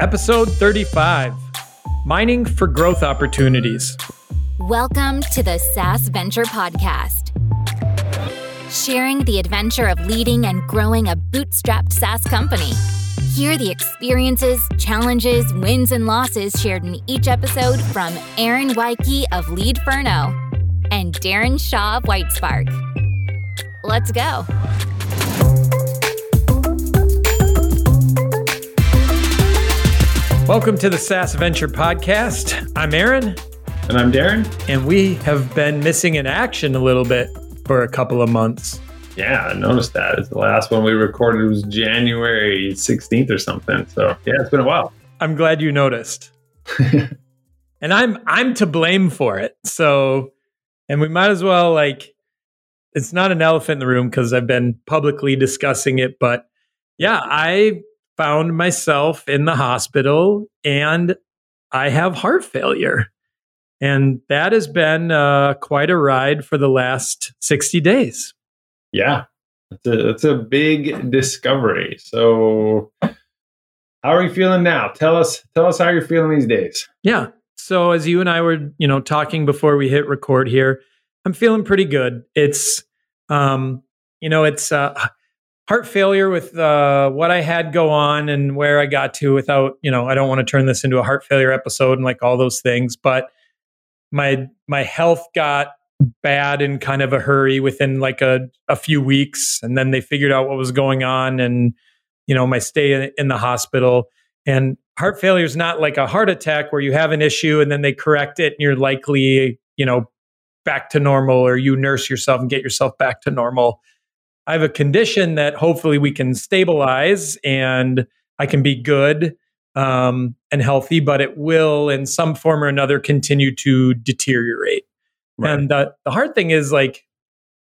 Episode 35 Mining for Growth Opportunities. Welcome to the SaaS Venture Podcast, sharing the adventure of leading and growing a bootstrapped SaaS company. Hear the experiences, challenges, wins, and losses shared in each episode from Aaron Wyke of Leadferno and Darren Shaw of Whitespark. Let's go. Welcome to the SaaS Venture Podcast. I'm Aaron. And I'm Darren. And we have been missing in action a little bit for a couple of months. Yeah, I noticed that. The last one we recorded was January 16th or something. So yeah, it's been a while. I'm glad you noticed. and I'm I'm to blame for it. So and we might as well like it's not an elephant in the room because I've been publicly discussing it, but yeah, I found myself in the hospital and I have heart failure. And that has been uh, quite a ride for the last 60 days. Yeah, it's a, it's a big discovery. So, how are you feeling now? Tell us, tell us how you're feeling these days. Yeah. So, as you and I were, you know, talking before we hit record here, I'm feeling pretty good. It's, um, you know, it's uh, heart failure with uh, what I had go on and where I got to without, you know, I don't want to turn this into a heart failure episode and like all those things, but my my health got bad in kind of a hurry within like a, a few weeks and then they figured out what was going on and you know my stay in, in the hospital. And heart failure is not like a heart attack where you have an issue and then they correct it and you're likely you know back to normal or you nurse yourself and get yourself back to normal I have a condition that hopefully we can stabilize and I can be good um, and healthy, but it will in some form or another continue to deteriorate. Right. And the, the hard thing is like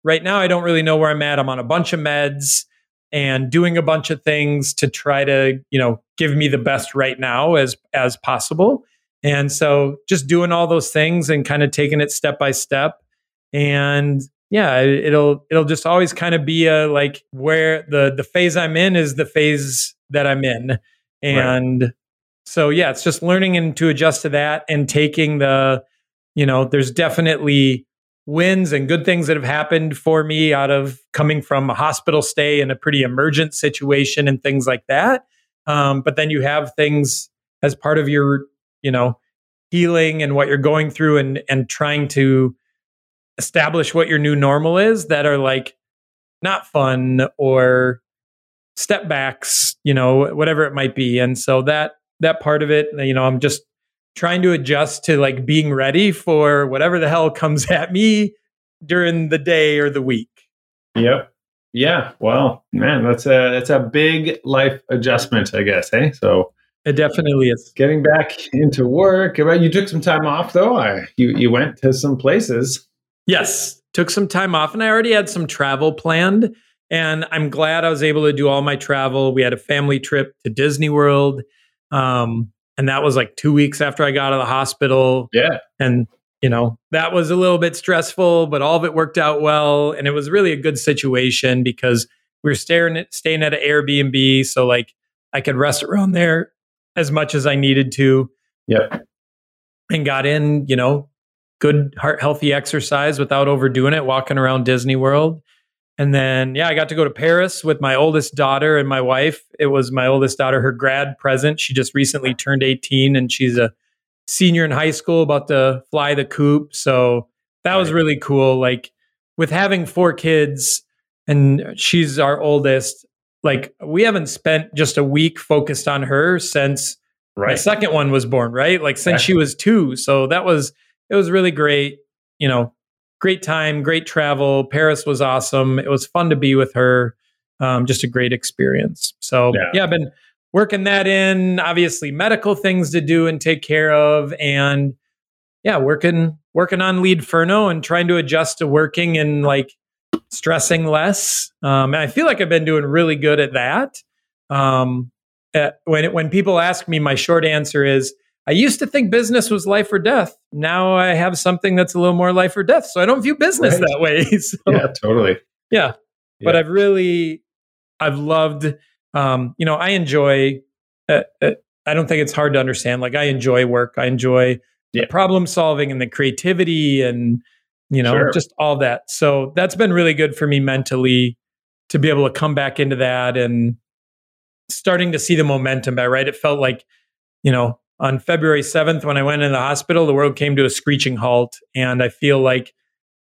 right now, I don't really know where I'm at. I'm on a bunch of meds and doing a bunch of things to try to, you know, give me the best right now as as possible. And so just doing all those things and kind of taking it step by step and yeah, it'll it'll just always kind of be a like where the the phase I'm in is the phase that I'm in, and right. so yeah, it's just learning and to adjust to that and taking the, you know, there's definitely wins and good things that have happened for me out of coming from a hospital stay in a pretty emergent situation and things like that. Um, but then you have things as part of your, you know, healing and what you're going through and and trying to establish what your new normal is that are like not fun or step backs, you know, whatever it might be. And so that that part of it, you know, I'm just trying to adjust to like being ready for whatever the hell comes at me during the day or the week. Yep. Yeah. Well, man, that's a that's a big life adjustment, I guess. Hey, so it definitely is. Getting back into work. You took some time off, though. I, you you went to some places. Yes, took some time off and I already had some travel planned. And I'm glad I was able to do all my travel. We had a family trip to Disney World. Um, and that was like two weeks after I got out of the hospital. Yeah. And, you know, that was a little bit stressful, but all of it worked out well. And it was really a good situation because we were staying, staying at an Airbnb. So, like, I could rest around there as much as I needed to. Yep. And got in, you know, good heart healthy exercise without overdoing it, walking around Disney World. And then, yeah, I got to go to Paris with my oldest daughter and my wife. It was my oldest daughter, her grad present. She just recently turned 18 and she's a senior in high school, about to fly the coop. So that was really cool. Like with having four kids and she's our oldest, like we haven't spent just a week focused on her since right. my second one was born, right? Like since she was two. So that was, it was really great. You know, great time, great travel. Paris was awesome. It was fun to be with her. Um, just a great experience. So yeah. yeah, I've been working that in. Obviously, medical things to do and take care of, and yeah, working working on Leadferno and trying to adjust to working and like stressing less. Um, and I feel like I've been doing really good at that. Um, at, when when people ask me, my short answer is I used to think business was life or death. Now I have something that's a little more life or death. So I don't view business right. that way. so, yeah, totally. Yeah. yeah. But I've really, I've loved, um, you know, I enjoy, uh, uh, I don't think it's hard to understand. Like I enjoy work. I enjoy Yeah. the problem solving and the creativity and you know Sure. just all that. So that's been really good for me mentally to be able to come back into that and starting to see the momentum back. Right, it felt like you know on February seventh when I went in the hospital, the world came to a screeching halt, and I feel like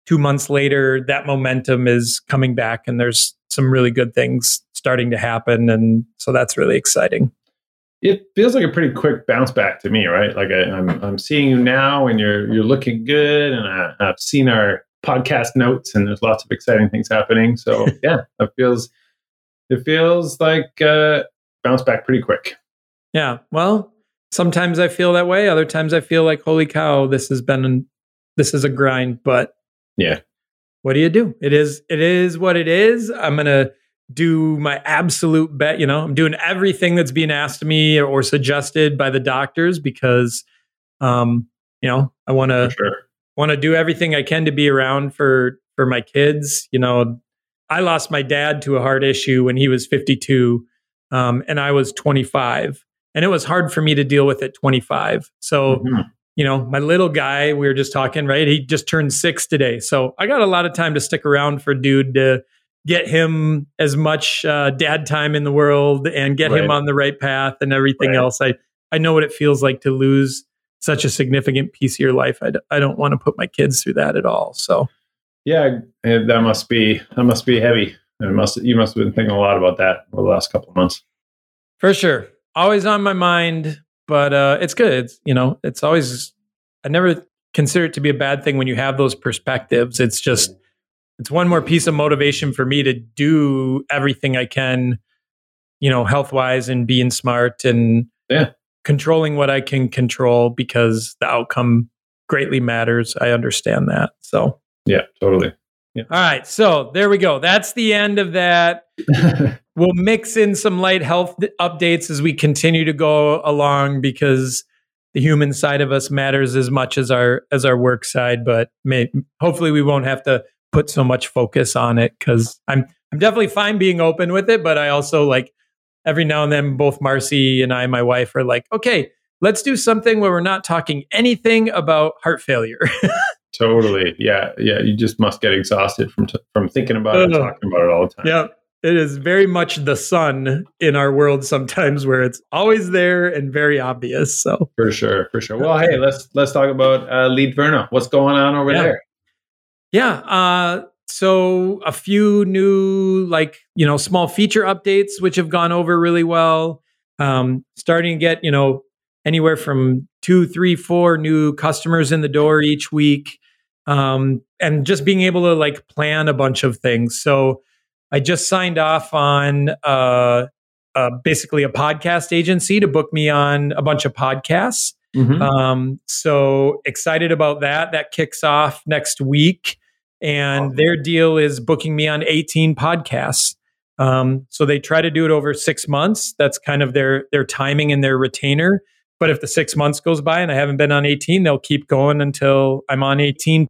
two months later that momentum is coming back, and there's some really good things starting to happen, and so that's really exciting. It feels like a pretty quick bounce back to me, right? Like I, I'm I'm seeing you now, and you're you're looking good, and I, I've seen our podcast notes, and there's lots of exciting things happening. So yeah, it feels it feels like uh, bounce back pretty quick. Yeah. Well, sometimes I feel that way. Other times I feel like, holy cow, this has been this is a grind. But Yeah. what do you do? It is it is what it is. I'm gonna do my absolute bet. You know, I'm doing everything that's being asked of me or suggested by the doctors because, um, you know, I want to sure. want to do everything I can to be around for for my kids. You know, I lost my dad to a heart issue when he was 52, um, and I was 25, and it was hard for me to deal with at 25. So, Mhm. you know, my little guy, we were just talking, right? He just turned six today, so I got a lot of time to stick around for dude to get him as much uh, dad time in the world and get him on the right path and everything Right. else. I I know what it feels like to lose such a significant piece of your life. I, d- I don't want to put my kids through that at all. So, Yeah, eh, that must be that must be heavy. It must you must have been thinking a lot about that over the last couple of months. for sure, always on my mind, but uh, it's good. It's, you know, it's always, I never consider it to be a bad thing when you have those perspectives. It's just, it's one more piece of motivation for me to do everything I can, you know, health wise and being smart and Yeah. controlling what I can control because the outcome greatly matters. I understand that. So, Yeah, totally. all right. So there we go. That's the end of that. We'll mix in some light health updates as we continue to go along because the human side of us matters as much as our as our work side. But may, hopefully, we won't have to put so much focus on it because I'm I'm definitely fine being open with it. But I also like every now and then, both Marcy and I, my wife, are like, okay, let's do something where we're not talking anything about heart failure. totally. Yeah, yeah. You just must get exhausted from t- from thinking about it, and talking about it all the time. Yeah. It is very much the sun in our world sometimes where it's always there and very obvious. So, For sure, for sure. Well, hey, let's let's talk about uh, Leadferno. What's going on over Yeah. there? yeah. Uh, so, a few new, like, you know, small feature updates, which have gone over really well. Um, starting to get, you know, anywhere from two, three, four new customers in the door each week. Um, and just being able to like plan a bunch of things. So, I just signed off on uh, uh, basically a podcast agency to book me on a bunch of podcasts. Mhm. Um, so excited about that. That kicks off next week. And Awesome. their deal is booking me on 18 podcasts. Um, so they try to do it over six months. That's kind of their their timing and their retainer. But if the six months goes by and I haven't been on 18, they'll keep going until I'm on 18.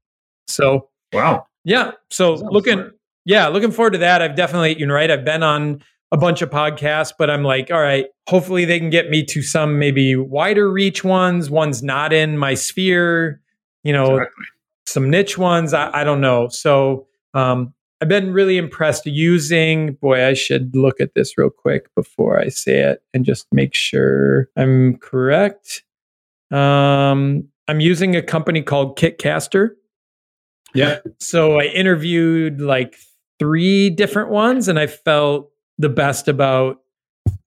So wow. yeah. So Sounds looking, smart. Yeah, looking forward to that. I've definitely, you know, right. I've been on a bunch of podcasts, but I'm like, all right, hopefully they can get me to some maybe wider reach ones, ones not in my sphere, you know, Exactly. some niche ones. I, I don't know. So um, I've been really impressed using, boy, I should look at this real quick before I say it and just make sure I'm correct. Um, I'm using a company called Kitcaster. Yeah. So I interviewed like three different ones and I felt the best about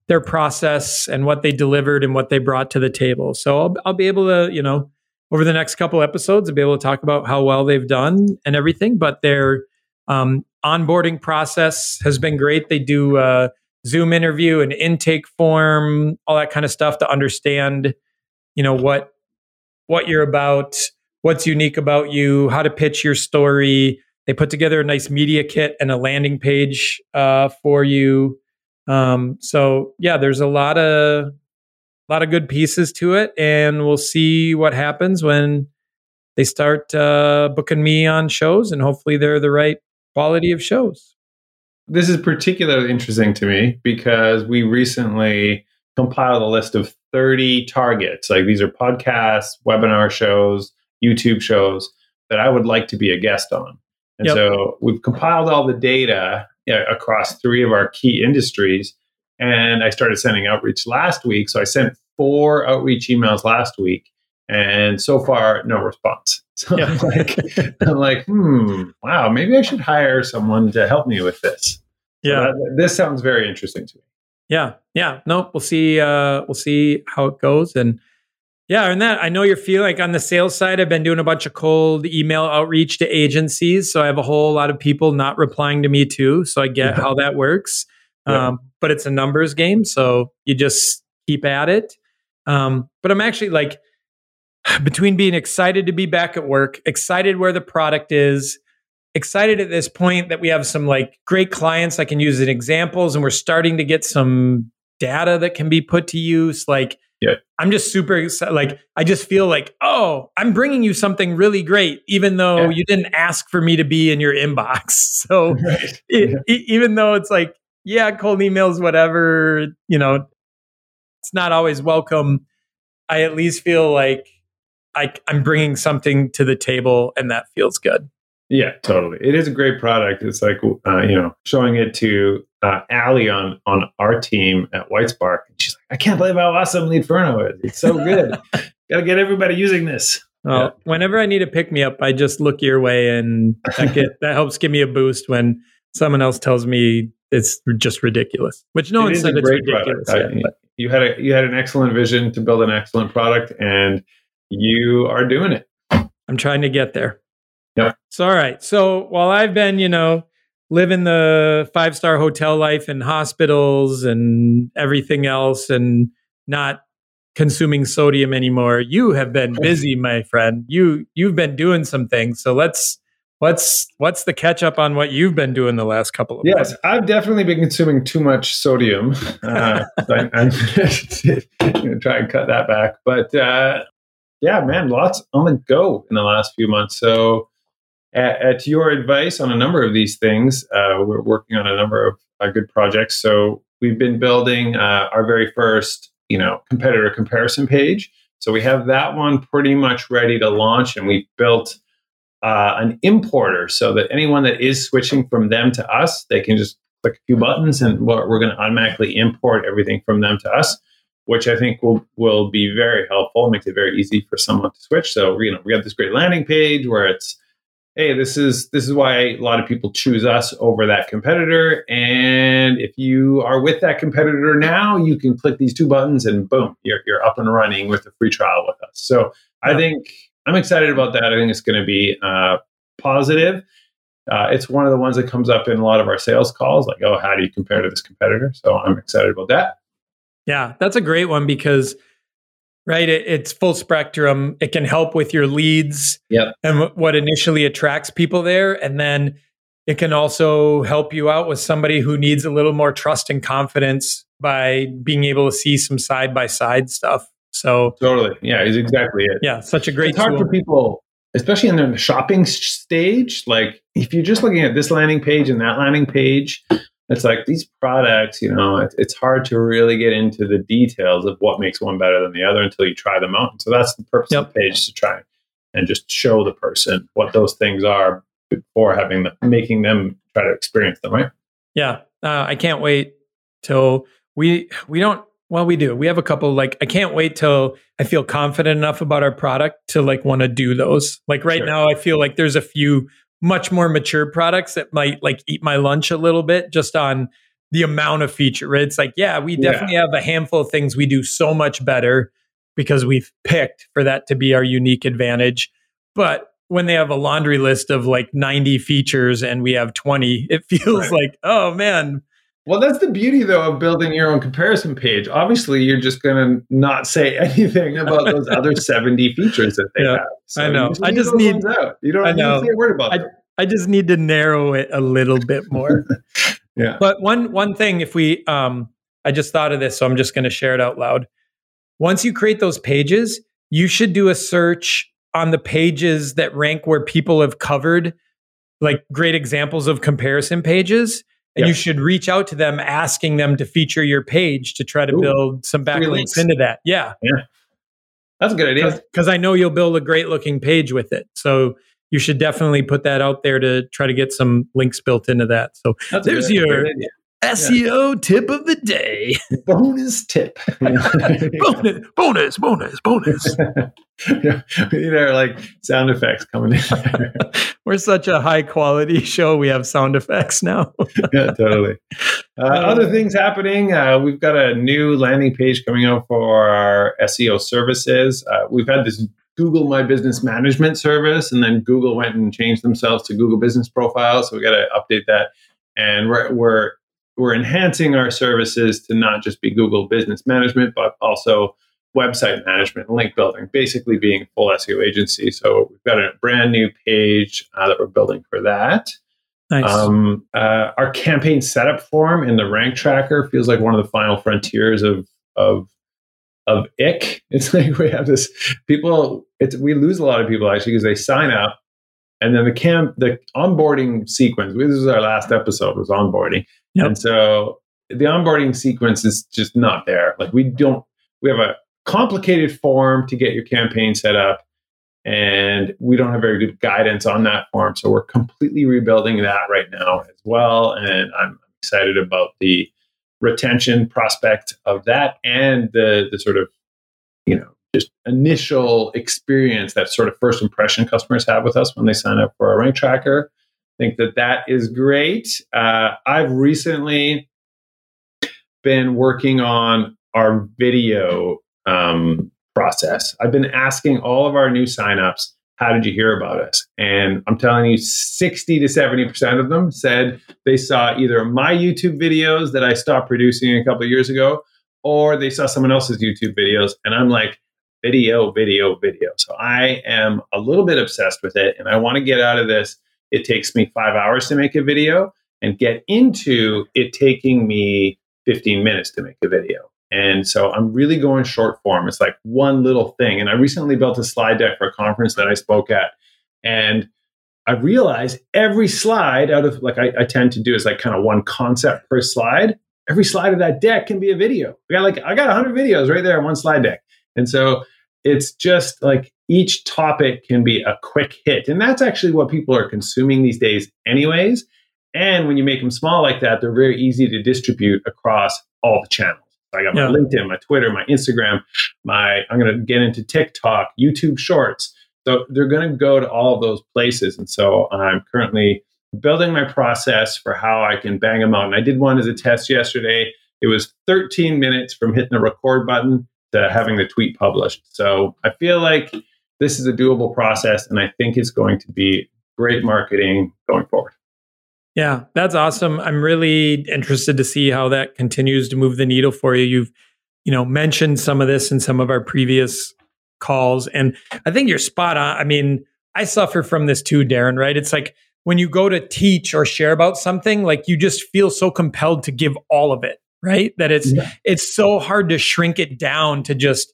their process and what they delivered and what they brought to the table. So I'll, I'll be able to, you know, over the next couple episodes, I'll be able to talk about how well they've done and everything. But their um, onboarding process has been great. They do a Zoom interview, an intake form, all that kind of stuff to understand, you know, what what you're about, what's unique about you, how to pitch your story. They put together a nice media kit and a landing page uh, for you. Um, so yeah, there's a lot of a lot of good pieces to it, and we'll see what happens when they start uh, booking me on shows, and hopefully they're the right quality of shows. This is particularly interesting to me because we recently compiled a list of 30 targets. Like these are podcasts, webinar shows, YouTube shows that I would like to be a guest on. And yep. so we've compiled all the data across three of our key industries. And I started sending outreach last week. So I sent four outreach emails last week. And so far, no response. So yeah. I'm, like, I'm like, hmm, wow, maybe I should hire someone to help me with this. Yeah. So that, this sounds very interesting to me. Yeah. Yeah. No, we'll see. Uh, we'll see how it goes. And yeah, and that I know you're feeling like on the sales side, I've been doing a bunch of cold email outreach to agencies. So I have a whole lot of people not replying to me too. So I get how that works. Yeah. Um, but it's a numbers game. So you just keep at it. Um, but I'm actually like between being excited to be back at work, excited where the product is, excited at this point that we have some like great clients I can use as examples and we're starting to get some data that can be put to use. Like, yeah. I'm just super excited. Like, I just feel like, oh, I'm bringing you something really great, even though yeah. you didn't ask for me to be in your inbox. So, right. it, yeah. even though it's like, yeah, cold emails, whatever, you know, it's not always welcome. I at least feel like I, I'm bringing something to the table and that feels good. Yeah, totally. It is a great product. It's like uh, you know, showing it to uh, Allie on on our team at Whitespark, and she's like, "I can't believe how awesome Leadferno is. It's so good. Got to get everybody using this." Oh, yeah. whenever I need a pick me up, I just look your way, and that get that helps give me a boost when someone else tells me it's just ridiculous. Which no it one said it's ridiculous. I, you had a you had an excellent vision to build an excellent product, and you are doing it. I'm trying to get there. Yeah. So, all right. So while I've been, you know, living the five star hotel life in hospitals and everything else and not consuming sodium anymore, you have been busy, my friend. You you've been doing some things. So let's what's what's the catch up on what you've been doing the last couple of yes months? i've definitely been consuming too much sodium uh, I, am going to try and cut that back but uh, yeah man lots on the go in the last few months so at, at, your advice on a number of these things, uh, we're working on a number of uh, good projects. So we've been building uh, our very first, you know, competitor comparison page. So we have that one pretty much ready to launch, and we've built uh, an importer so that anyone that is switching from them to us, they can just click a few buttons, and we're, we're going to automatically import everything from them to us which I think will will be very helpful. Makes it very easy for someone to switch. So you know, we have this great landing page where it's hey, this is this is why a lot of people choose us over that competitor. And if you are with that competitor now, you can click these two buttons and boom, you're you're up and running with a free trial with us. So. I think I'm excited about that. I think it's going to be uh, positive. Uh, it's one of the ones that comes up in a lot of our sales calls, like, oh, how do you compare to this competitor? So I'm excited about that. Yeah, that's a great one because right? It, it's full spectrum. It can help with your leads yep. and w- what initially attracts people there. And then it can also help you out with somebody who needs a little more trust and confidence by being able to see some side by side stuff. So totally. Yeah, is exactly it. Yeah, such a great It's hard tool. for people, especially in the shopping stage. Like if you're just looking at this landing page and that landing page, it's like these products, you know, it, it's hard to really get into the details of what makes one better than the other until you try them out. And so that's the purpose yep. of the page to try and just show the person what those things are before having them, making them try to experience them, right? Yeah, uh, I can't wait till we we don't. Well, we do. We have a couple. Like, I can't wait till I feel confident enough about our product to like want to do those. Like right sure. now, I feel like there's a few much more mature products that might like eat my lunch a little bit just on the amount of feature. It's like, yeah, we definitely yeah. have a handful of things we do so much better because we've picked for that to be our unique advantage. But when they have a laundry list of like 90 features and we have 20, it feels right. like, oh man, well, that's the beauty, though, of building your own comparison page. Obviously, you're just going to not say anything about those other 70 features that they yeah, have. So I know. I just need. Out. You don't I know. say a word about I, them. I just need to narrow it a little bit more. yeah. But one one thing, if we, um, I just thought of this, so I'm just going to share it out loud. Once you create those pages, you should do a search on the pages that rank where people have covered like great examples of comparison pages and you should reach out to them asking them to feature your page to try to Ooh, build some backlinks into that. Yeah. Yeah. That's a good idea. Because I know you'll build a great looking page with it. So you should definitely put that out there to try to get some links built into that. So That's there's your SEO yeah. tip of the day. Bonus tip. bonus, bonus, bonus, bonus. You know, like sound effects coming in. We're such a high quality show. We have sound effects now. yeah, totally. Uh, uh, other things happening. Uh, we've got a new landing page coming out for our SEO services. Uh, we've had this Google My Business Management service, and then Google went and changed themselves to Google Business Profile. So we got to update that. And we're, we're we're enhancing our services to not just be Google Business Management, but also website management, link building, basically being a full SEO agency. So we've got a brand new page uh, that we're building for that. Nice. Um, uh, our campaign setup form in the rank tracker feels like one of the final frontiers of of of ick. It's like we have this people. It's we lose a lot of people actually because they sign up and then the camp the onboarding sequence. This is our last episode was onboarding, yep. and so the onboarding sequence is just not there. Like we don't. We have a complicated form to get your campaign set up and we don't have very good guidance on that form so we're completely rebuilding that right now as well and i'm excited about the retention prospect of that and the the sort of you know just initial experience that sort of first impression customers have with us when they sign up for our rank tracker i think that that is great uh, i've recently been working on our video um, process. I've been asking all of our new signups, how did you hear about us? And I'm telling you, 60 to 70% of them said they saw either my YouTube videos that I stopped producing a couple years ago, or they saw someone else's YouTube videos. And I'm like, video, video, video. So I am a little bit obsessed with it and I want to get out of this. It takes me five hours to make a video and get into it taking me 15 minutes to make a video. And so I'm really going short form. It's like one little thing. And I recently built a slide deck for a conference that I spoke at. And I realized every slide out of like I, I tend to do is like kind of one concept per slide. Every slide of that deck can be a video. I got like I got 100 videos right there on one slide deck. And so it's just like each topic can be a quick hit. And that's actually what people are consuming these days, anyways. And when you make them small like that, they're very easy to distribute across all the channels. I got my yeah. LinkedIn, my Twitter, my Instagram, my I'm going to get into TikTok, YouTube Shorts. So they're going to go to all of those places. And so I'm currently building my process for how I can bang them out. And I did one as a test yesterday. It was 13 minutes from hitting the record button to having the tweet published. So I feel like this is a doable process, and I think it's going to be great marketing going forward. Yeah, that's awesome. I'm really interested to see how that continues to move the needle for you. You've, you know, mentioned some of this in some of our previous calls, and I think you're spot on. I mean, I suffer from this too, Darren. Right? It's like when you go to teach or share about something, like you just feel so compelled to give all of it. Right? That it's yeah. it's so hard to shrink it down to just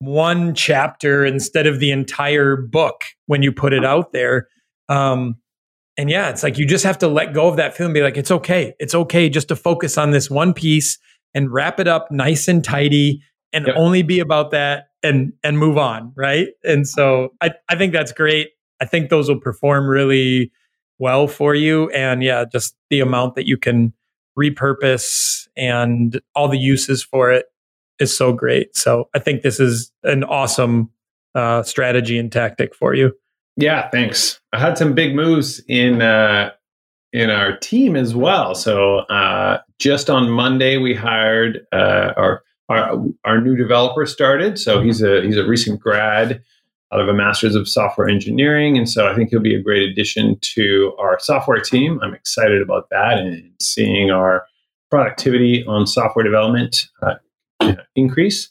one chapter instead of the entire book when you put it out there. Um, and yeah, it's like you just have to let go of that feeling, be like, it's okay. It's okay just to focus on this one piece and wrap it up nice and tidy and yep. only be about that and and move on. Right. And so I, I think that's great. I think those will perform really well for you. And yeah, just the amount that you can repurpose and all the uses for it is so great. So I think this is an awesome uh, strategy and tactic for you. Yeah, thanks. I had some big moves in uh, in our team as well. So uh, just on Monday, we hired uh, our, our our new developer started. So he's a he's a recent grad out of a master's of software engineering, and so I think he'll be a great addition to our software team. I'm excited about that and seeing our productivity on software development uh, increase.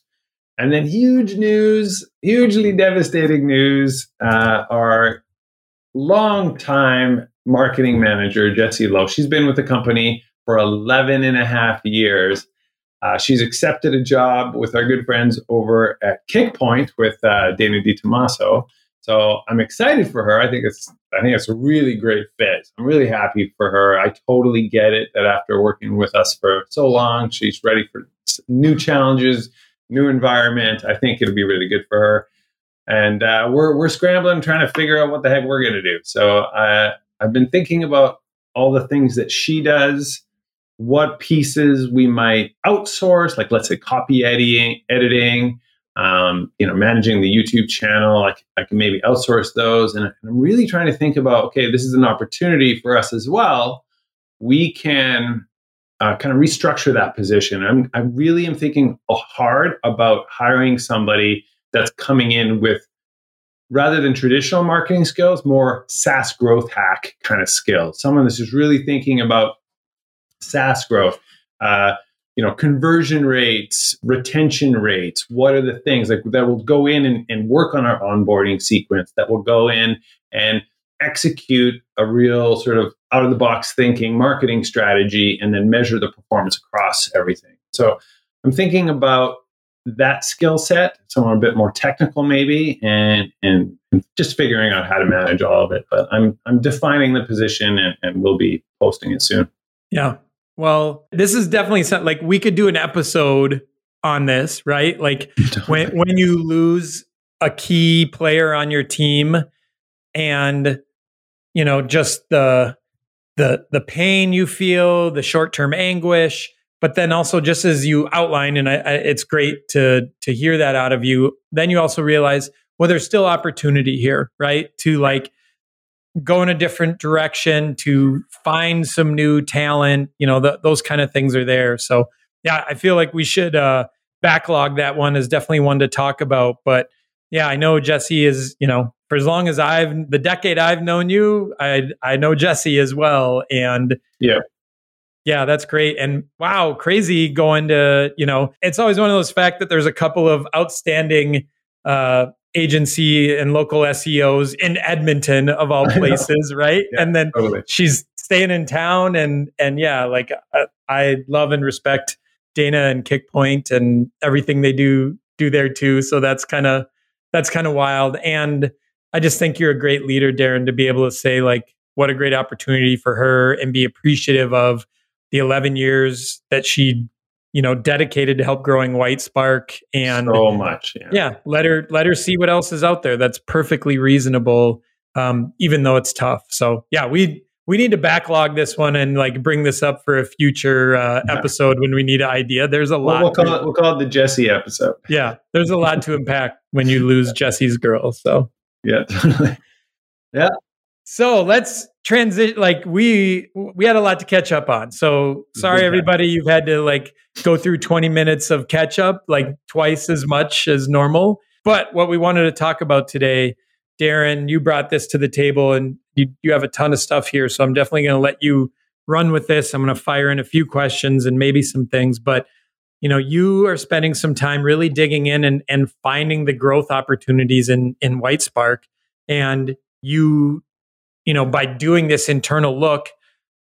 And then huge news, hugely devastating news. Uh, our longtime marketing manager, Jessie Lowe, she's been with the company for 11 and a half years. Uh, she's accepted a job with our good friends over at Kickpoint with uh, Dana DiTomaso. So I'm excited for her. I think it's I think it's a really great fit. I'm really happy for her. I totally get it that after working with us for so long, she's ready for new challenges, new environment. I think it'll be really good for her. And uh, we're we're scrambling, trying to figure out what the heck we're going to do. So uh, I've been thinking about all the things that she does, what pieces we might outsource, like let's say copy editing, editing um, you know, managing the YouTube channel. I, I can maybe outsource those. And I'm really trying to think about, okay, this is an opportunity for us as well. We can uh, kind of restructure that position. I'm, I really am thinking hard about hiring somebody that's coming in with rather than traditional marketing skills, more SaaS growth hack kind of skills. Someone that's just really thinking about SaaS growth. Uh, you know conversion rates retention rates what are the things like that will go in and, and work on our onboarding sequence that will go in and execute a real sort of out of the box thinking marketing strategy and then measure the performance across everything so i'm thinking about that skill set someone a bit more technical maybe and and just figuring out how to manage all of it but i'm i'm defining the position and, and we'll be posting it soon yeah well, this is definitely something like we could do an episode on this, right? Like when when you lose a key player on your team and you know just the the the pain you feel, the short-term anguish, but then also just as you outline and I, I, it's great to to hear that out of you, then you also realize well there's still opportunity here, right? To like go in a different direction to find some new talent you know the, those kind of things are there. So yeah i feel like we should uh backlog that one is definitely one to talk about. But yeah i know jesse is you know for as long as i've the decade i've known you i i know jesse as well. And yeah. Yeah that's great. And wow crazy going to you know it's always one of those fact that there's a couple of outstanding uh agency and local SEOs in Edmonton of all places, right? Yeah, and then totally. she's staying in town and and yeah, like I, I love and respect Dana and Kickpoint and everything they do do there too. So that's kind of that's kind of wild and I just think you're a great leader Darren to be able to say like what a great opportunity for her and be appreciative of the 11 years that she you know dedicated to help growing Whitespark and so much yeah. yeah let her let her see what else is out there that's perfectly reasonable um, even though it's tough. So yeah we we need to backlog this one and like bring this up for a future uh, episode when we need an idea. There's a lot we'll call, it, we'll call it the jesse episode. Yeah there's a lot to impact when you lose jesse's girl so. Yeah yeah. So let's transition. Like we we had a lot to catch up on. So sorry, everybody, you've had to like go through 20 minutes of catch up, like twice as much as normal. But what we wanted to talk about today, Darren, you brought this to the table, and you you have a ton of stuff here. So I'm definitely going to let you run with this. I'm going to fire in a few questions and maybe some things, but you know you are spending some time really digging in and, and finding the growth opportunities in in Whitespark and you you know, by doing this internal look,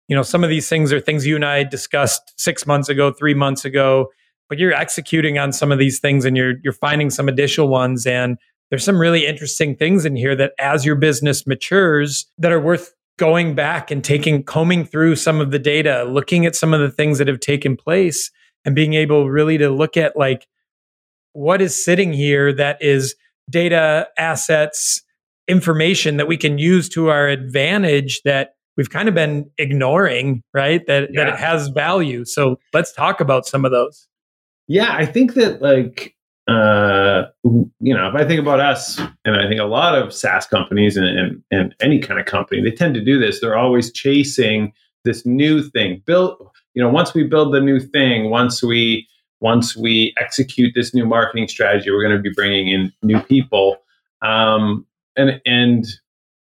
you know, some of these things are things you and I discussed six months ago, three months ago, but you're executing on some of these things and you're you're finding some additional ones. And there's some really interesting things in here that as your business matures that are worth going back and taking combing through some of the data, looking at some of the things that have taken place and being able really to look at like what is sitting here that is data assets information that we can use to our advantage that we've kind of been ignoring, right? That yeah. that it has value. So let's talk about some of those. Yeah, I think that like uh, you know, if I think about us, and I think a lot of SaaS companies and, and, and any kind of company, they tend to do this. They're always chasing this new thing. Build, you know, once we build the new thing, once we once we execute this new marketing strategy, we're going to be bringing in new people. Um, and and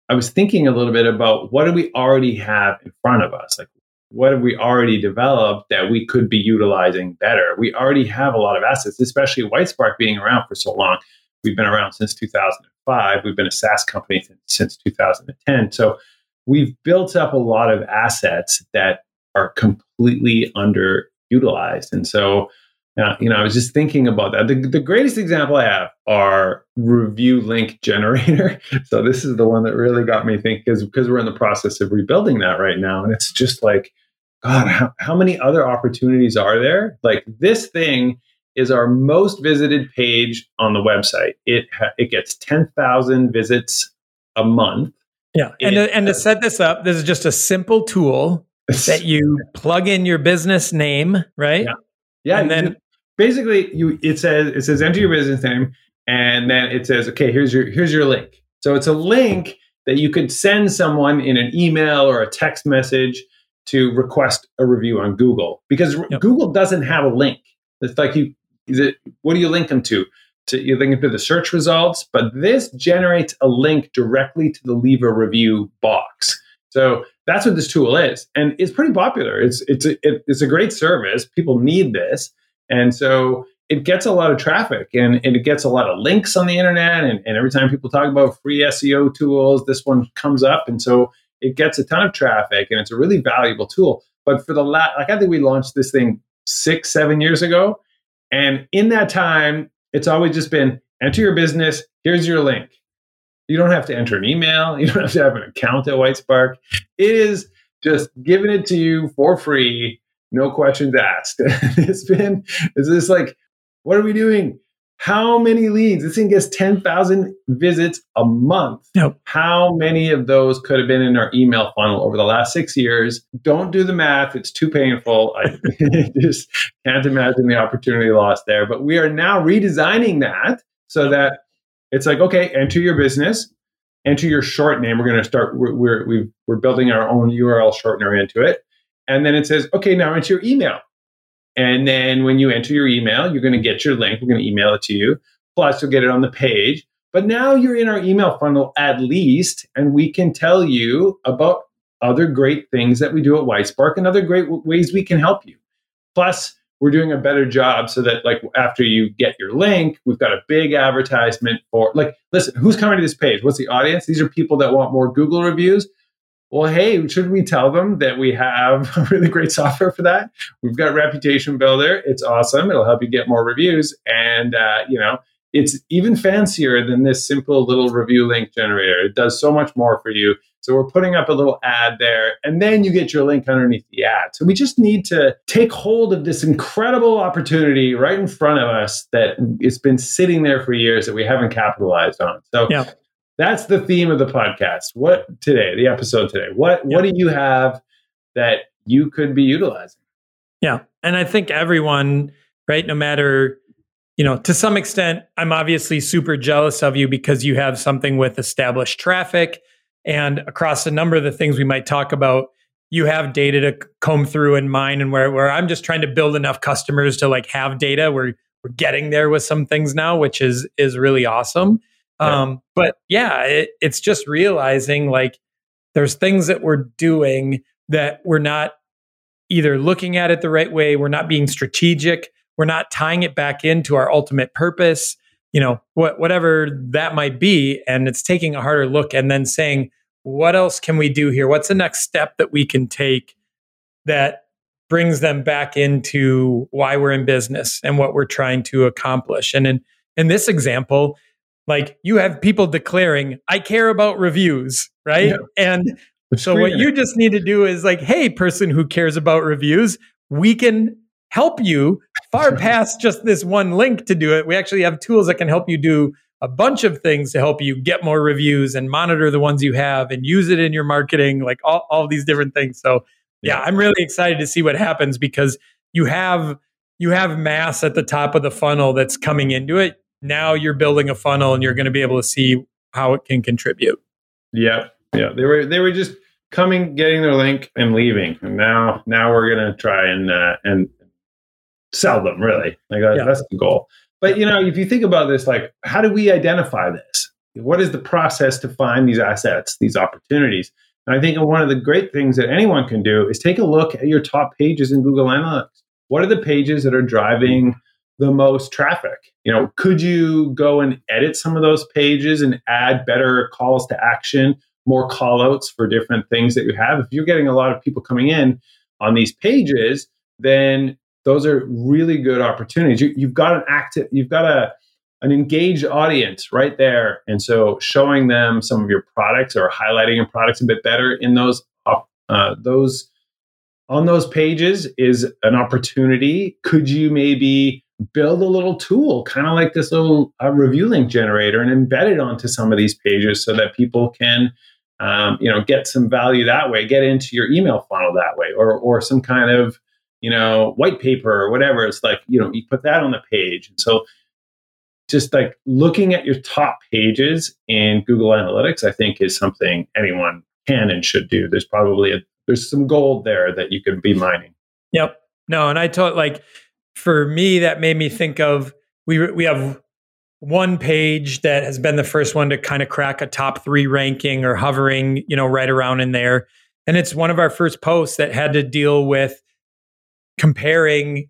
I was thinking a little bit about what do we already have in front of us? Like what have we already developed that we could be utilizing better? We already have a lot of assets, especially WhiteSpark being around for so long. We've been around since 2005. We've been a SaaS company since 2010. So we've built up a lot of assets that are completely underutilized. And so Yeah, you know, I was just thinking about that. The, the greatest example I have are review link generator. so this is the one that really got me thinking because because we're in the process of rebuilding that right now, and it's just like, God, how, how many other opportunities are there? Like this thing is our most visited page on the website. It ha- it gets ten thousand visits a month. Yeah, and to, and to set this up, this is just a simple tool that you plug in your business name, right? Yeah. Yeah, and then basically you it says it says enter your business name and then it says okay here's your here's your link. So it's a link that you could send someone in an email or a text message to request a review on google because yep. google doesn't have a link. It's like you is it what do you link them to? To you link them to the search results but this generates a link directly to the leave a review box. So that's what this tool is and it's pretty popular. It's it's a, it, it's a great service. People need this and so it gets a lot of traffic and, and, it gets a lot of links on the internet. And, and every time people talk about free SEO tools, this one comes up. And so it gets a ton of traffic and it's a really valuable tool. But for the last, like I think we launched this thing six, seven years ago. And in that time, it's always just been enter your business, here's your link. You don't have to enter an email, you don't have to have an account at Whitespark. It is just giving it to you for free no questions asked. it's been, it's just like, what are we doing? How many leads? This thing gets 10,000 visits a month. Yep. How many of those could have been in our email funnel over the last six years? Don't do the math. It's too painful. I just can't imagine the opportunity lost there. But we are now redesigning that so that it's like, okay, enter your business, enter your short name. We're going to start, we're, we're, we are building our own URL shortener into it. And then it says, okay, now enter your email. And then when you enter your email, you're going to get your link. We're going to email it to you. Plus, you'll get it on the page. But now you're in our email funnel at least, and we can tell you about other great things that we do at Whitespark and other great w- ways we can help you. Plus, we're doing a better job so that like after you get your link, we've got a big advertisement for like, listen, who's coming to this page? What's the audience? These are people that want more Google reviews well, hey, should we tell them that we have a really great software for that? We've got Reputation Builder. It's awesome. It'll help you get more reviews. And, uh, you know, it's even fancier than this simple little review link generator. It does so much more for you. So we're putting up a little ad there, and then you get your link underneath the ad. So we just need to take hold of this incredible opportunity right in front of us that it's been sitting there for years that we haven't capitalized on. So yeah that's the theme of the podcast. What today, the episode today? What yeah. what do you have that you could be utilizing? Yeah. And I think everyone, right, no matter, you know, to some extent, I'm obviously super jealous of you because you have something with established traffic and across a number of the things we might talk about, you have data to comb through and mine and where where I'm just trying to build enough customers to like have data. We're we're getting there with some things now, which is is really awesome. Um, but yeah, it, it's just realizing like there's things that we're doing that we're not either looking at it the right way, we're not being strategic, we're not tying it back into our ultimate purpose, you know, what, whatever that might be. And it's taking a harder look and then saying, what else can we do here? What's the next step that we can take that brings them back into why we're in business and what we're trying to accomplish? And in, in this example, like you have people declaring, I care about reviews, right? Yeah. And so what you just need to do is like, hey, person who cares about reviews, we can help you far past just this one link to do it. We actually have tools that can help you do a bunch of things to help you get more reviews and monitor the ones you have and use it in your marketing, like all, all these different things. So yeah, I'm really excited to see what happens because you have you have mass at the top of the funnel that's coming into it now you're building a funnel and you're going to be able to see how it can contribute. Yeah. Yeah. They were they were just coming, getting their link and leaving. And now now we're going to try and uh, and sell them really. Like that, yeah. that's the goal. But you know, if you think about this like how do we identify this? What is the process to find these assets, these opportunities? And I think one of the great things that anyone can do is take a look at your top pages in Google Analytics. What are the pages that are driving the most traffic. You know, could you go and edit some of those pages and add better calls to action, more call outs for different things that you have? If you're getting a lot of people coming in on these pages, then those are really good opportunities. You, you've got an active, you've got a an engaged audience right there, and so showing them some of your products or highlighting your products a bit better in those uh, those on those pages is an opportunity. Could you maybe build a little tool, kind of like this little uh, review link generator, and embed it onto some of these pages so that people can, um, you know, get some value that way, get into your email funnel that way, or or some kind of you know white paper or whatever. It's like you know you put that on the page, and so just like looking at your top pages in Google Analytics, I think is something anyone can and should do. There's probably a, there's some gold there that you could be mining. Yep. No, and I told like for me that made me think of we we have one page that has been the first one to kind of crack a top 3 ranking or hovering, you know, right around in there. And it's one of our first posts that had to deal with comparing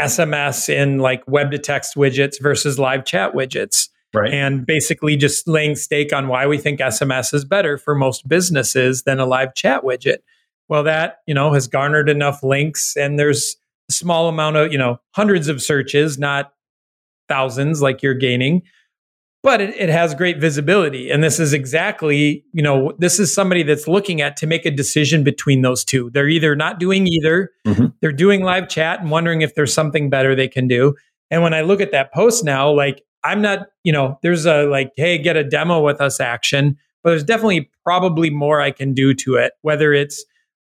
SMS in like web to text widgets versus live chat widgets. Right. And basically just laying stake on why we think SMS is better for most businesses than a live chat widget. Well, that, you know, has garnered enough links and there's small amount of, you know, hundreds of searches, not thousands like you're gaining but it, it, has great visibility. And this is exactly you know this is somebody that's looking at to make a decision between those two. They're either not doing either mm-hmm. they're doing live chat and wondering if there's something better they can do. And when i look at that post now like i'm not you know there's a like hey get a demo with us action but there's definitely probably more i can do to it whether it's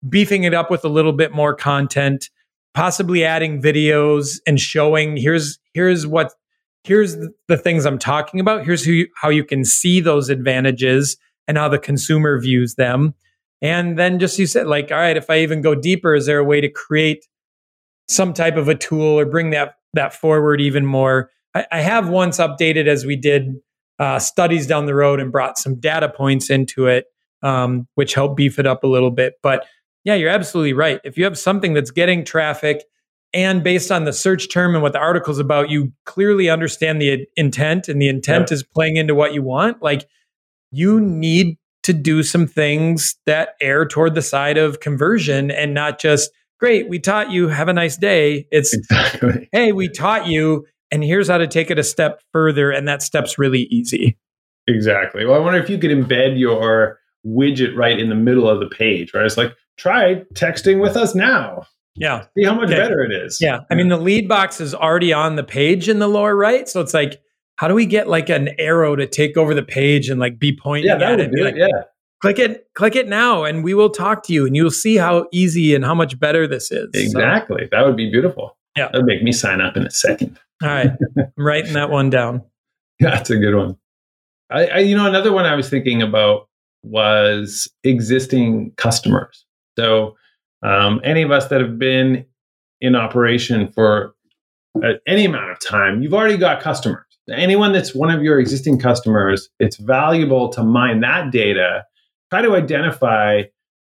beefing it up with a little bit more content possibly adding videos and showing here's here's what here's the things I'm talking about. Here's who you, how you can see those advantages and how the consumer views them. And then just you said, like, all right, if I even go deeper, is there a way to create some type of a tool or bring that that forward even more? I, I have once updated as we did uh, studies down the road and brought some data points into it, um, which helped beef it up a little bit. But yeah, you're absolutely right. If you have something that's getting traffic and based on the search term and what the article's about, you clearly understand the intent and the intent is playing into what you want. Like you need to do some things that err toward the side of conversion and not just, great, we taught you, have a nice day. It's, exactly. hey, we taught you, and here's how to take it a step further. And that step's really easy. Exactly. Well, I wonder if you could embed your widget right in the middle of the page, right? It's like, try texting with us now. Yeah. See how much okay. better it is. Yeah. I mean, the lead box is already on the page in the lower right. So it's like, how do we get like an arrow to take over the page and like be pointing yeah, at it? Like, yeah. Click it, click it now, and we will talk to you, and you'll see how easy and how much better this is. Exactly. So, that would be beautiful. Yeah. That would make me sign up in a second. All right. I'm writing that one down. Yeah, that's a good one. I, I, you know, another one I was thinking about was existing customers. So um, any of us that have been in operation for uh, any amount of time, you've already got customers. Anyone that's one of your existing customers, it's valuable to mine that data, try to identify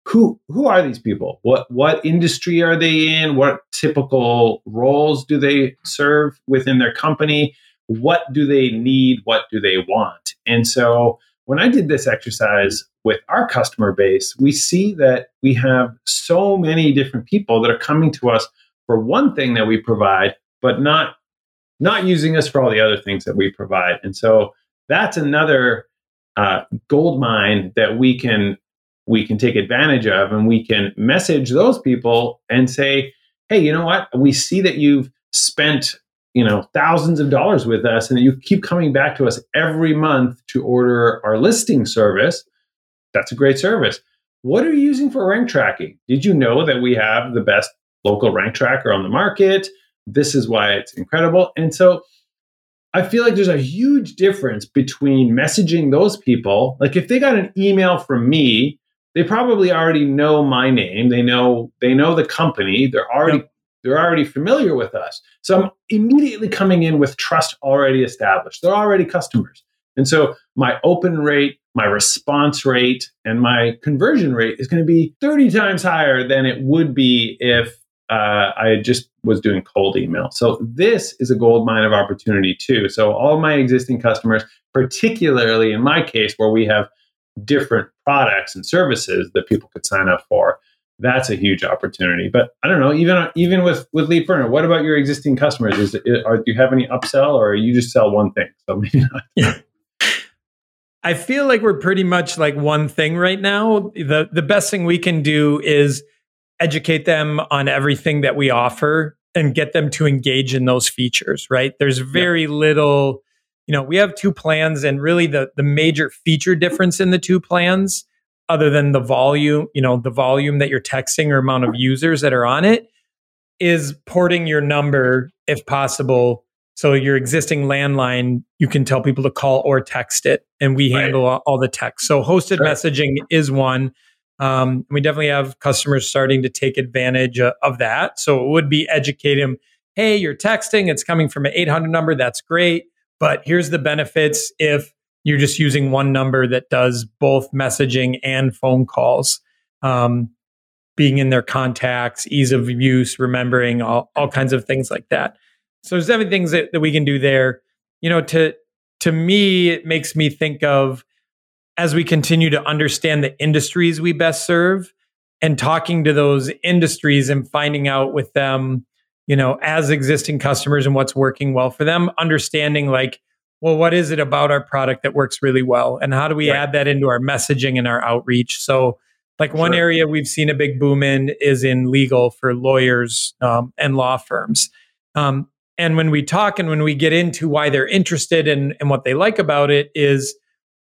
who who are these people? What what industry are they in? What typical roles do they serve within their company? What do they need? What do they want? And so when I did this exercise with our customer base, we see that we have so many different people that are coming to us for one thing that we provide, but not not using us for all the other things that we provide. And so that's another uh, gold mine that we can we can take advantage of, and we can message those people and say, "Hey, you know what? We see that you've spent you know thousands of dollars with us and you keep coming back to us every month to order our listing service that's a great service. What are you using for rank tracking? Did you know that we have the best local rank tracker on the market? This is why it's incredible. And so i feel like there's a huge difference between messaging those people like if they got an email from me they probably already know my name they know they know the company they're already yep. They're already familiar with us. So I'm immediately coming in with trust already established. They're already customers. And so my open rate, my response rate, and my conversion rate is going to be 30 times higher than it would be if uh, I just was doing cold email. So this is a gold mine of opportunity too. So all my existing customers, particularly in my case where we have different products and services that people could sign up for, that's a huge opportunity. But I don't know, even even with with Leadferno, what about your existing customers? Is it, are, do you have any upsell, or you just sell one thing? So maybe not. Yeah. I feel like we're pretty much like one thing right now. The the best thing we can do is educate them on everything that we offer and get them to engage in those features, right? There's very yeah. little, you know, we have two plans and really the the major feature difference in the two plans other than the volume, you know, the volume that you're texting or amount of users that are on it is porting your number if possible. So your existing landline, you can tell people to call or text it, and we right. handle all, all, the text. So hosted sure. messaging is one. Um, we definitely have customers starting to take advantage uh, of that. So it would be educate them. Hey, you're texting. It's coming from an 800 number. That's great. But here's the benefits if you're just using one number that does both messaging and phone calls. Um, being in their contacts, ease of use, remembering all, all kinds of things like that. So there's definitely things that, that we can do there. You know, to to me, it makes me think of as we continue to understand the industries we best serve and talking to those industries and finding out with them, you know, as existing customers and what's working well for them, understanding like well, what is it about our product that works really well? And how do we right. add that into our messaging and our outreach? So, like one area we've seen a big boom in is in legal for lawyers um, and law firms. Um, and when we talk and when we get into why they're interested and, and what they like about it is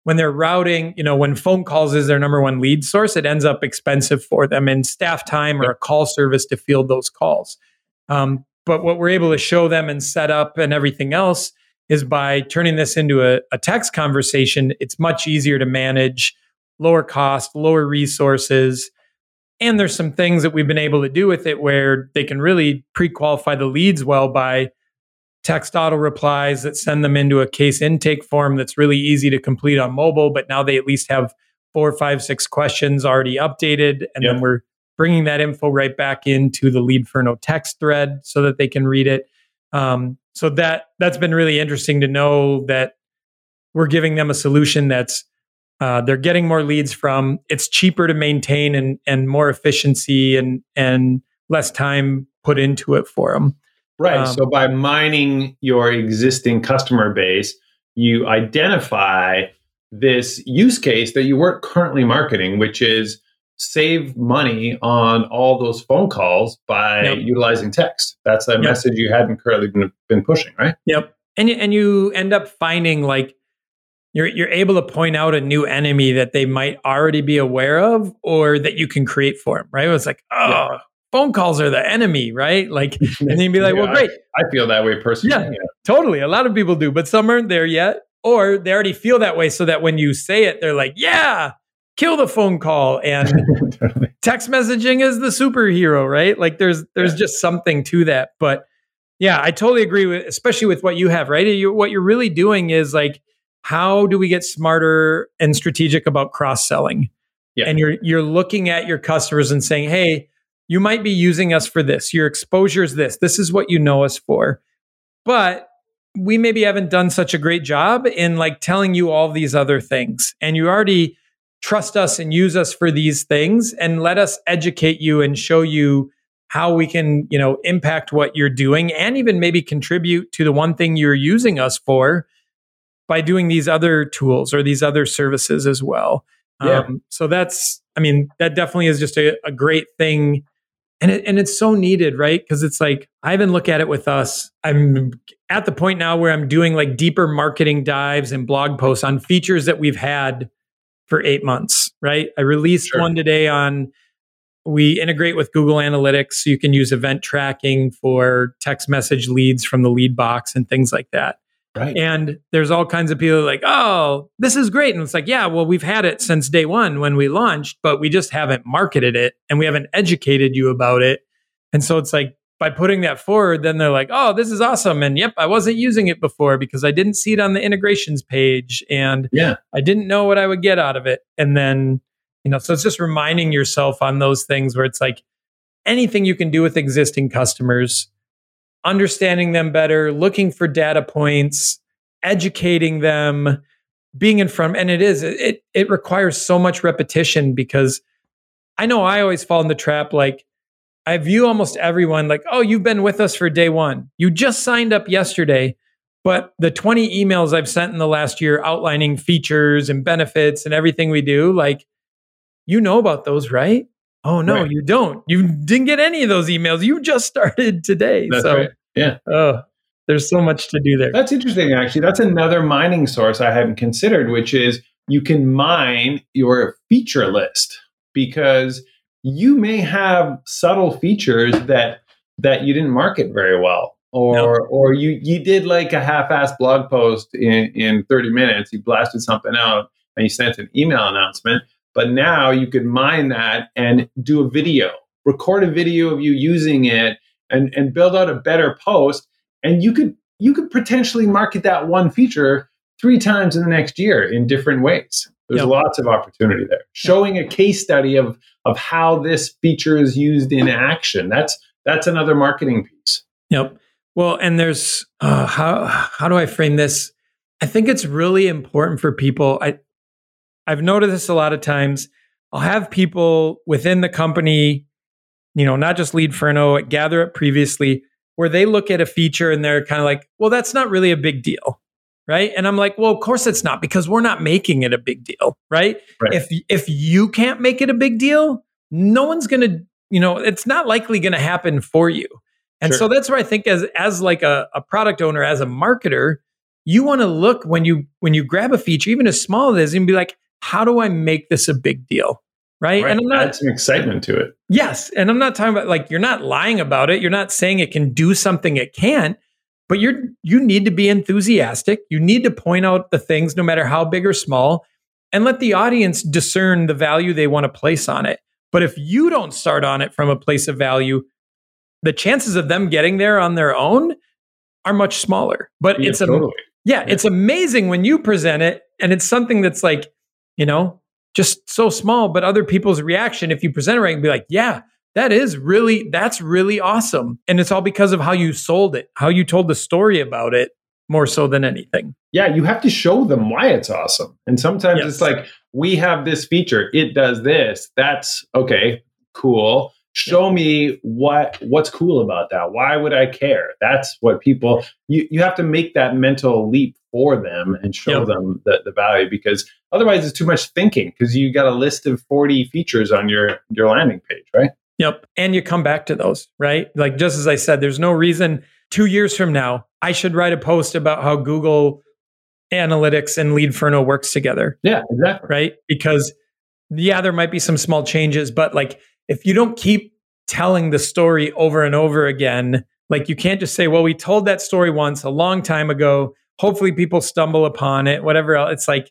when they're routing, you know, when phone calls is their number one lead source, it ends up expensive for them in staff time or a call service to field those calls. Um, but what we're able to show them and set up and everything else is by turning this into a, a text conversation, it's much easier to manage, lower cost, lower resources. And there's some things that we've been able to do with it where they can really pre qualify the leads well by text auto replies that send them into a case intake form that's really easy to complete on mobile. But now they at least have four, five, six questions already updated. And yep. then we're bringing that info right back into the Leadferno text thread so that they can read it. Um, so that that's been really interesting to know that we're giving them a solution that's uh, they're getting more leads from. It's cheaper to maintain and and more efficiency and and less time put into it for them. Right. Um, so by mining your existing customer base, you identify this use case that you weren't currently marketing, which is save money on all those phone calls by yep. utilizing text. That's a yep. message you hadn't currently been, been pushing, right? Yep. And and you end up finding like you're you're able to point out a new enemy that they might already be aware of or that you can create for them, right? It's like, oh, yeah. phone calls are the enemy, right? Like, and then you'd be like, yeah, well, great. I, I, feel that way personally. Yeah, yeah, totally. A lot of people do, but some aren't there yet, or they already feel that way, so that when you say it, they're like, yeah, kill the phone call and text messaging is the superhero right? Like there's there's yeah. just something to that. But yeah i totally agree with especially with what you have right? You, what you're really doing is like how do we get smarter and strategic about cross selling yeah. and you're you're looking at your customers and saying hey you might be using us for this. Your exposure is this. This is what you know us for. But we maybe haven't done such a great job in like telling you all these other things. And you already trust us and use us for these things and let us educate you and show you how we can you know impact what you're doing and even maybe contribute to the one thing you're using us for by doing these other tools or these other services as well. Yeah. Um, so that's i mean that definitely is just a, a great thing and it, and it's so needed right? Because it's like i even look at it with us. I'm at the point now where i'm doing like deeper marketing dives and blog posts on features that we've had for eight months, right? I released sure. one today on we integrate with Google Analytics so you can use event tracking for text message leads from the lead box and things like that. Right. And there's all kinds of people like, oh, this is great. And it's like, yeah, well, we've had it since day one when we launched, but we just haven't marketed it and we haven't educated you about it. And so it's like, by putting that forward, then they're like, oh, this is awesome. And yep, I wasn't using it before because I didn't see it on the integrations page and yeah. I didn't know what I would get out of it. And then, you know, so it's just reminding yourself on those things where it's like anything you can do with existing customers, understanding them better, looking for data points, educating them, being in front. And it is, it, it requires so much repetition because I know I always fall in the trap like I view almost everyone like, oh, you've been with us for day one. You just signed up yesterday, but the 20 emails I've sent in the last year outlining features and benefits and everything we do, like, you know about those, right? Oh, no, right. you don't. You didn't get any of those emails. You just started today. That's so, right. Yeah. Oh, there's so much to do there. That's interesting, actually. That's another mining source I hadn't considered, which is you can mine your feature list because you may have subtle features that that you didn't market very well or no. or you you did like a half-assed blog post in in 30 minutes you blasted something out and you sent an email announcement but now you could mine that and do a video record a video of you using it and and build out a better post and you could you could potentially market that one feature three times in the next year in different ways there's yep. lots of opportunity there. Showing a case study of of how this feature is used in action. That's that's another marketing piece. Yep. Well, and there's uh, how how do I frame this? I think it's really important for people. I I've noticed this a lot of times. I'll have people within the company, you know, not just Leadferno, GatherUp previously, where they look at a feature and they're kind of like, well, that's not really a big deal right? And i'm like well of course it's not because we're not making it a big deal right, right. if if you can't make it a big deal no one's going to you know it's not likely going to happen for you. And sure. so that's where i think as as like a, a product owner as a marketer you want to look when you when you grab a feature even as small as it is and be like how do i make this a big deal right, right. and i'm not add some excitement to it. Yes and i'm not talking about like you're not lying about it. You're not saying it can do something it can't but you're you need to be enthusiastic. You need to point out the things no matter how big or small and let the audience discern the value they want to place on it. But if you don't start on it from a place of value the chances of them getting there on their own are much smaller. But yeah, it's a totally. yeah, yeah. it's amazing when you present it and it's something that's like you know just so small but other people's reaction if you present it right and be like yeah that is really that's really awesome. And it's all because of how you sold it how you told the story about it more so than anything. Yeah you have to show them why it's awesome. And sometimes yes. it's like we have this feature. It does this. That's okay cool. Show me what what's cool about that. Why would i care? That's what people you, you have to make that mental leap for them and show yep. them the, the value because otherwise it's too much thinking because you got a list of 40 features on your your landing page right Yep. And you come back to those, right? Like just as I said, there's no reason two years from now, I should write a post about how Google Analytics and Leadferno works together. Yeah, exactly. Right? Because yeah, there might be some small changes, but like if you don't keep telling the story over and over again, like you can't just say, well, we told that story once a long time ago. Hopefully people stumble upon it, whatever else. It's like,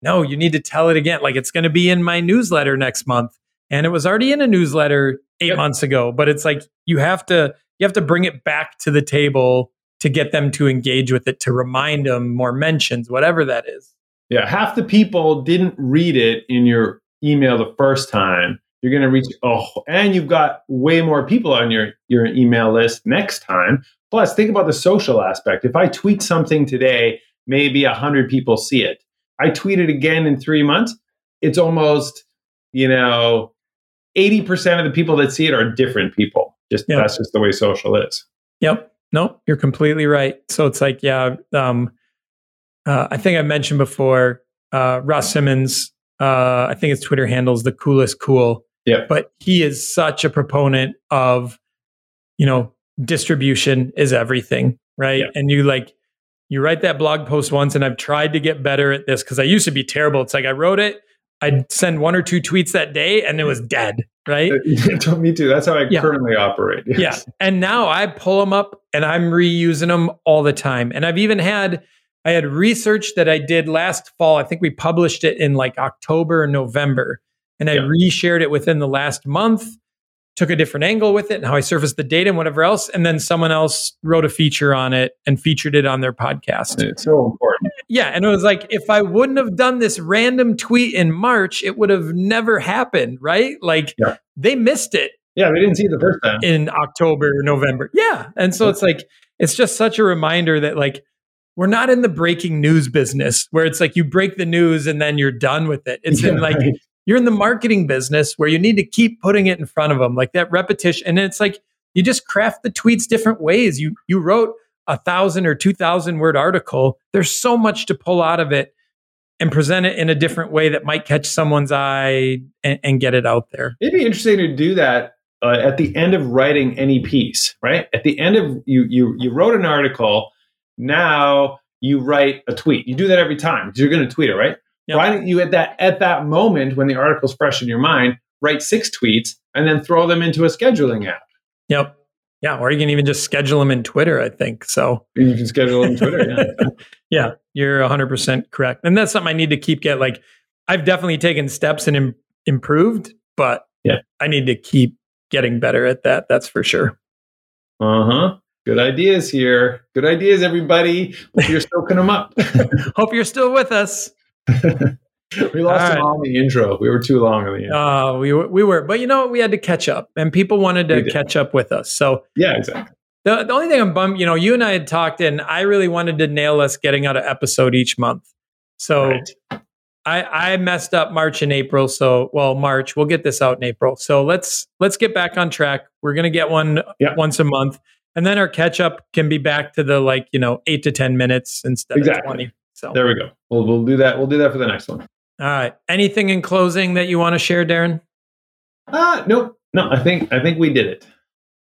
no, you need to tell it again. Like it's going to be in my newsletter next month and it was already in a newsletter eight yep. months ago but it's like you have to you have to bring it back to the table to get them to engage with it to remind them more mentions whatever that is. Yeah half the people didn't read it in your email the first time. You're going to reach oh and you've got way more people on your your email list next time. Plus think about the social aspect. If i tweet something today maybe 100 people see it. I tweet it again in three months it's almost you know 80% of the people that see it are different people. Just yep. that's just the way social is. Yep. No, you're completely right. So it's like, yeah, um, uh, I think I mentioned before, uh, Ross Simmonds, uh, I think his Twitter handles the coolest cool. Yeah. But he is such a proponent of, you know, distribution is everything, right? Yep. And you like, you write that blog post once, and I've tried to get better at this because I used to be terrible. It's like I wrote it, I'd send one or two tweets that day and it was dead, right? Me too. That's how I yeah. currently operate. Yes. Yeah. And now I pull them up and I'm reusing them all the time. And I've even had, I had research that I did last fall. I think we published it in like October or November. And I yeah. reshared it within the last month took a different angle with it and how I surfaced the data and whatever else. And then someone else wrote a feature on it and featured it on their podcast. It's so important. Yeah. And it was like, if I wouldn't have done this random tweet in March, it would have never happened, right? Like yeah. they missed it. Yeah, they didn't see it the first time. In October, November. Yeah. And so it's like, it's just such a reminder that like, we're not in the breaking news business where it's like you break the news and then you're done with it. It's yeah, in like, right you're in the marketing business where you need to keep putting it in front of them, like that repetition. And it's like you just craft the tweets different ways. You you wrote a thousand or two thousand word article. There's so much to pull out of it and present it in a different way that might catch someone's eye and, and get it out there. It'd be interesting to do that uh, at the end of writing any piece, right? At the end of you you you wrote an article. Now you write a tweet. You do that every time. You're going to tweet it, right? Yep. Why don't you at that at that moment when the article's fresh in your mind, write six tweets and then throw them into a scheduling app? Yep. Yeah, or you can even just schedule them in Twitter, I think. So you can schedule them in Twitter. Yeah. yeah, you're 100% correct. And that's something I need to keep get like I've definitely taken steps and Im- improved, but yeah. I need to keep getting better at that. That's for sure. Uh-huh. Good ideas here. Good ideas everybody. Hope you're soaking them up. Hope you're still with us. we lost all him on the intro. We were too long on the intro. Uh, we were, we were, but you know, we had to catch up, and people wanted to catch up with us. So yeah, exactly. The, the only thing I'm bummed, you know, you and I had talked, and I really wanted to nail us getting out an episode each month. So right. I I messed up March and April. So well, March we'll get this out in April. So let's let's get back on track. We're gonna get one yeah. once a month, and then our catch up can be back to the like you know eight to ten minutes instead exactly. of twenty. So there we go. We'll we'll do that. We'll do that for the next one. All right. Anything in closing that you want to share, Darren? Uh nope. No, I think I think we did it.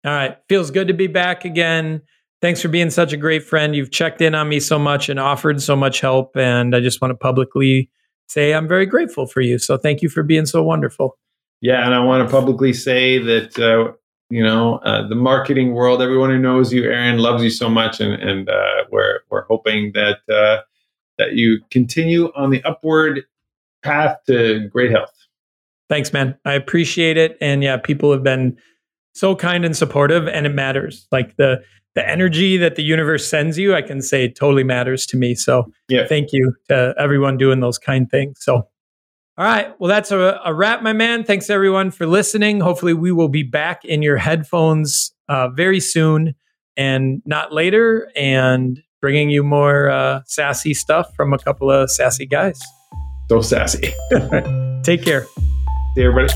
All right. Feels good to be back again. Thanks for being such a great friend. You've checked in on me so much and offered so much help. And I just want to publicly say I'm very grateful for you. So thank you for being so wonderful. Yeah. And I want to publicly say that, uh, you know, uh, the marketing world, everyone who knows you, Aaron, loves you so much. And, and uh, we're, we're hoping that uh, that you continue on the upward path to great health. Thanks, man. I appreciate it. And yeah, people have been so kind and supportive, and it matters. Like the the energy that the universe sends you, I can say totally matters to me. So yeah. thank you to everyone doing those kind things. So all right. Well, that's a, a wrap, my man. Thanks everyone for listening. Hopefully, we will be back in your headphones uh, very soon and not later. And bringing you more uh, sassy stuff from a couple of sassy guys. So sassy. Take care. See everybody.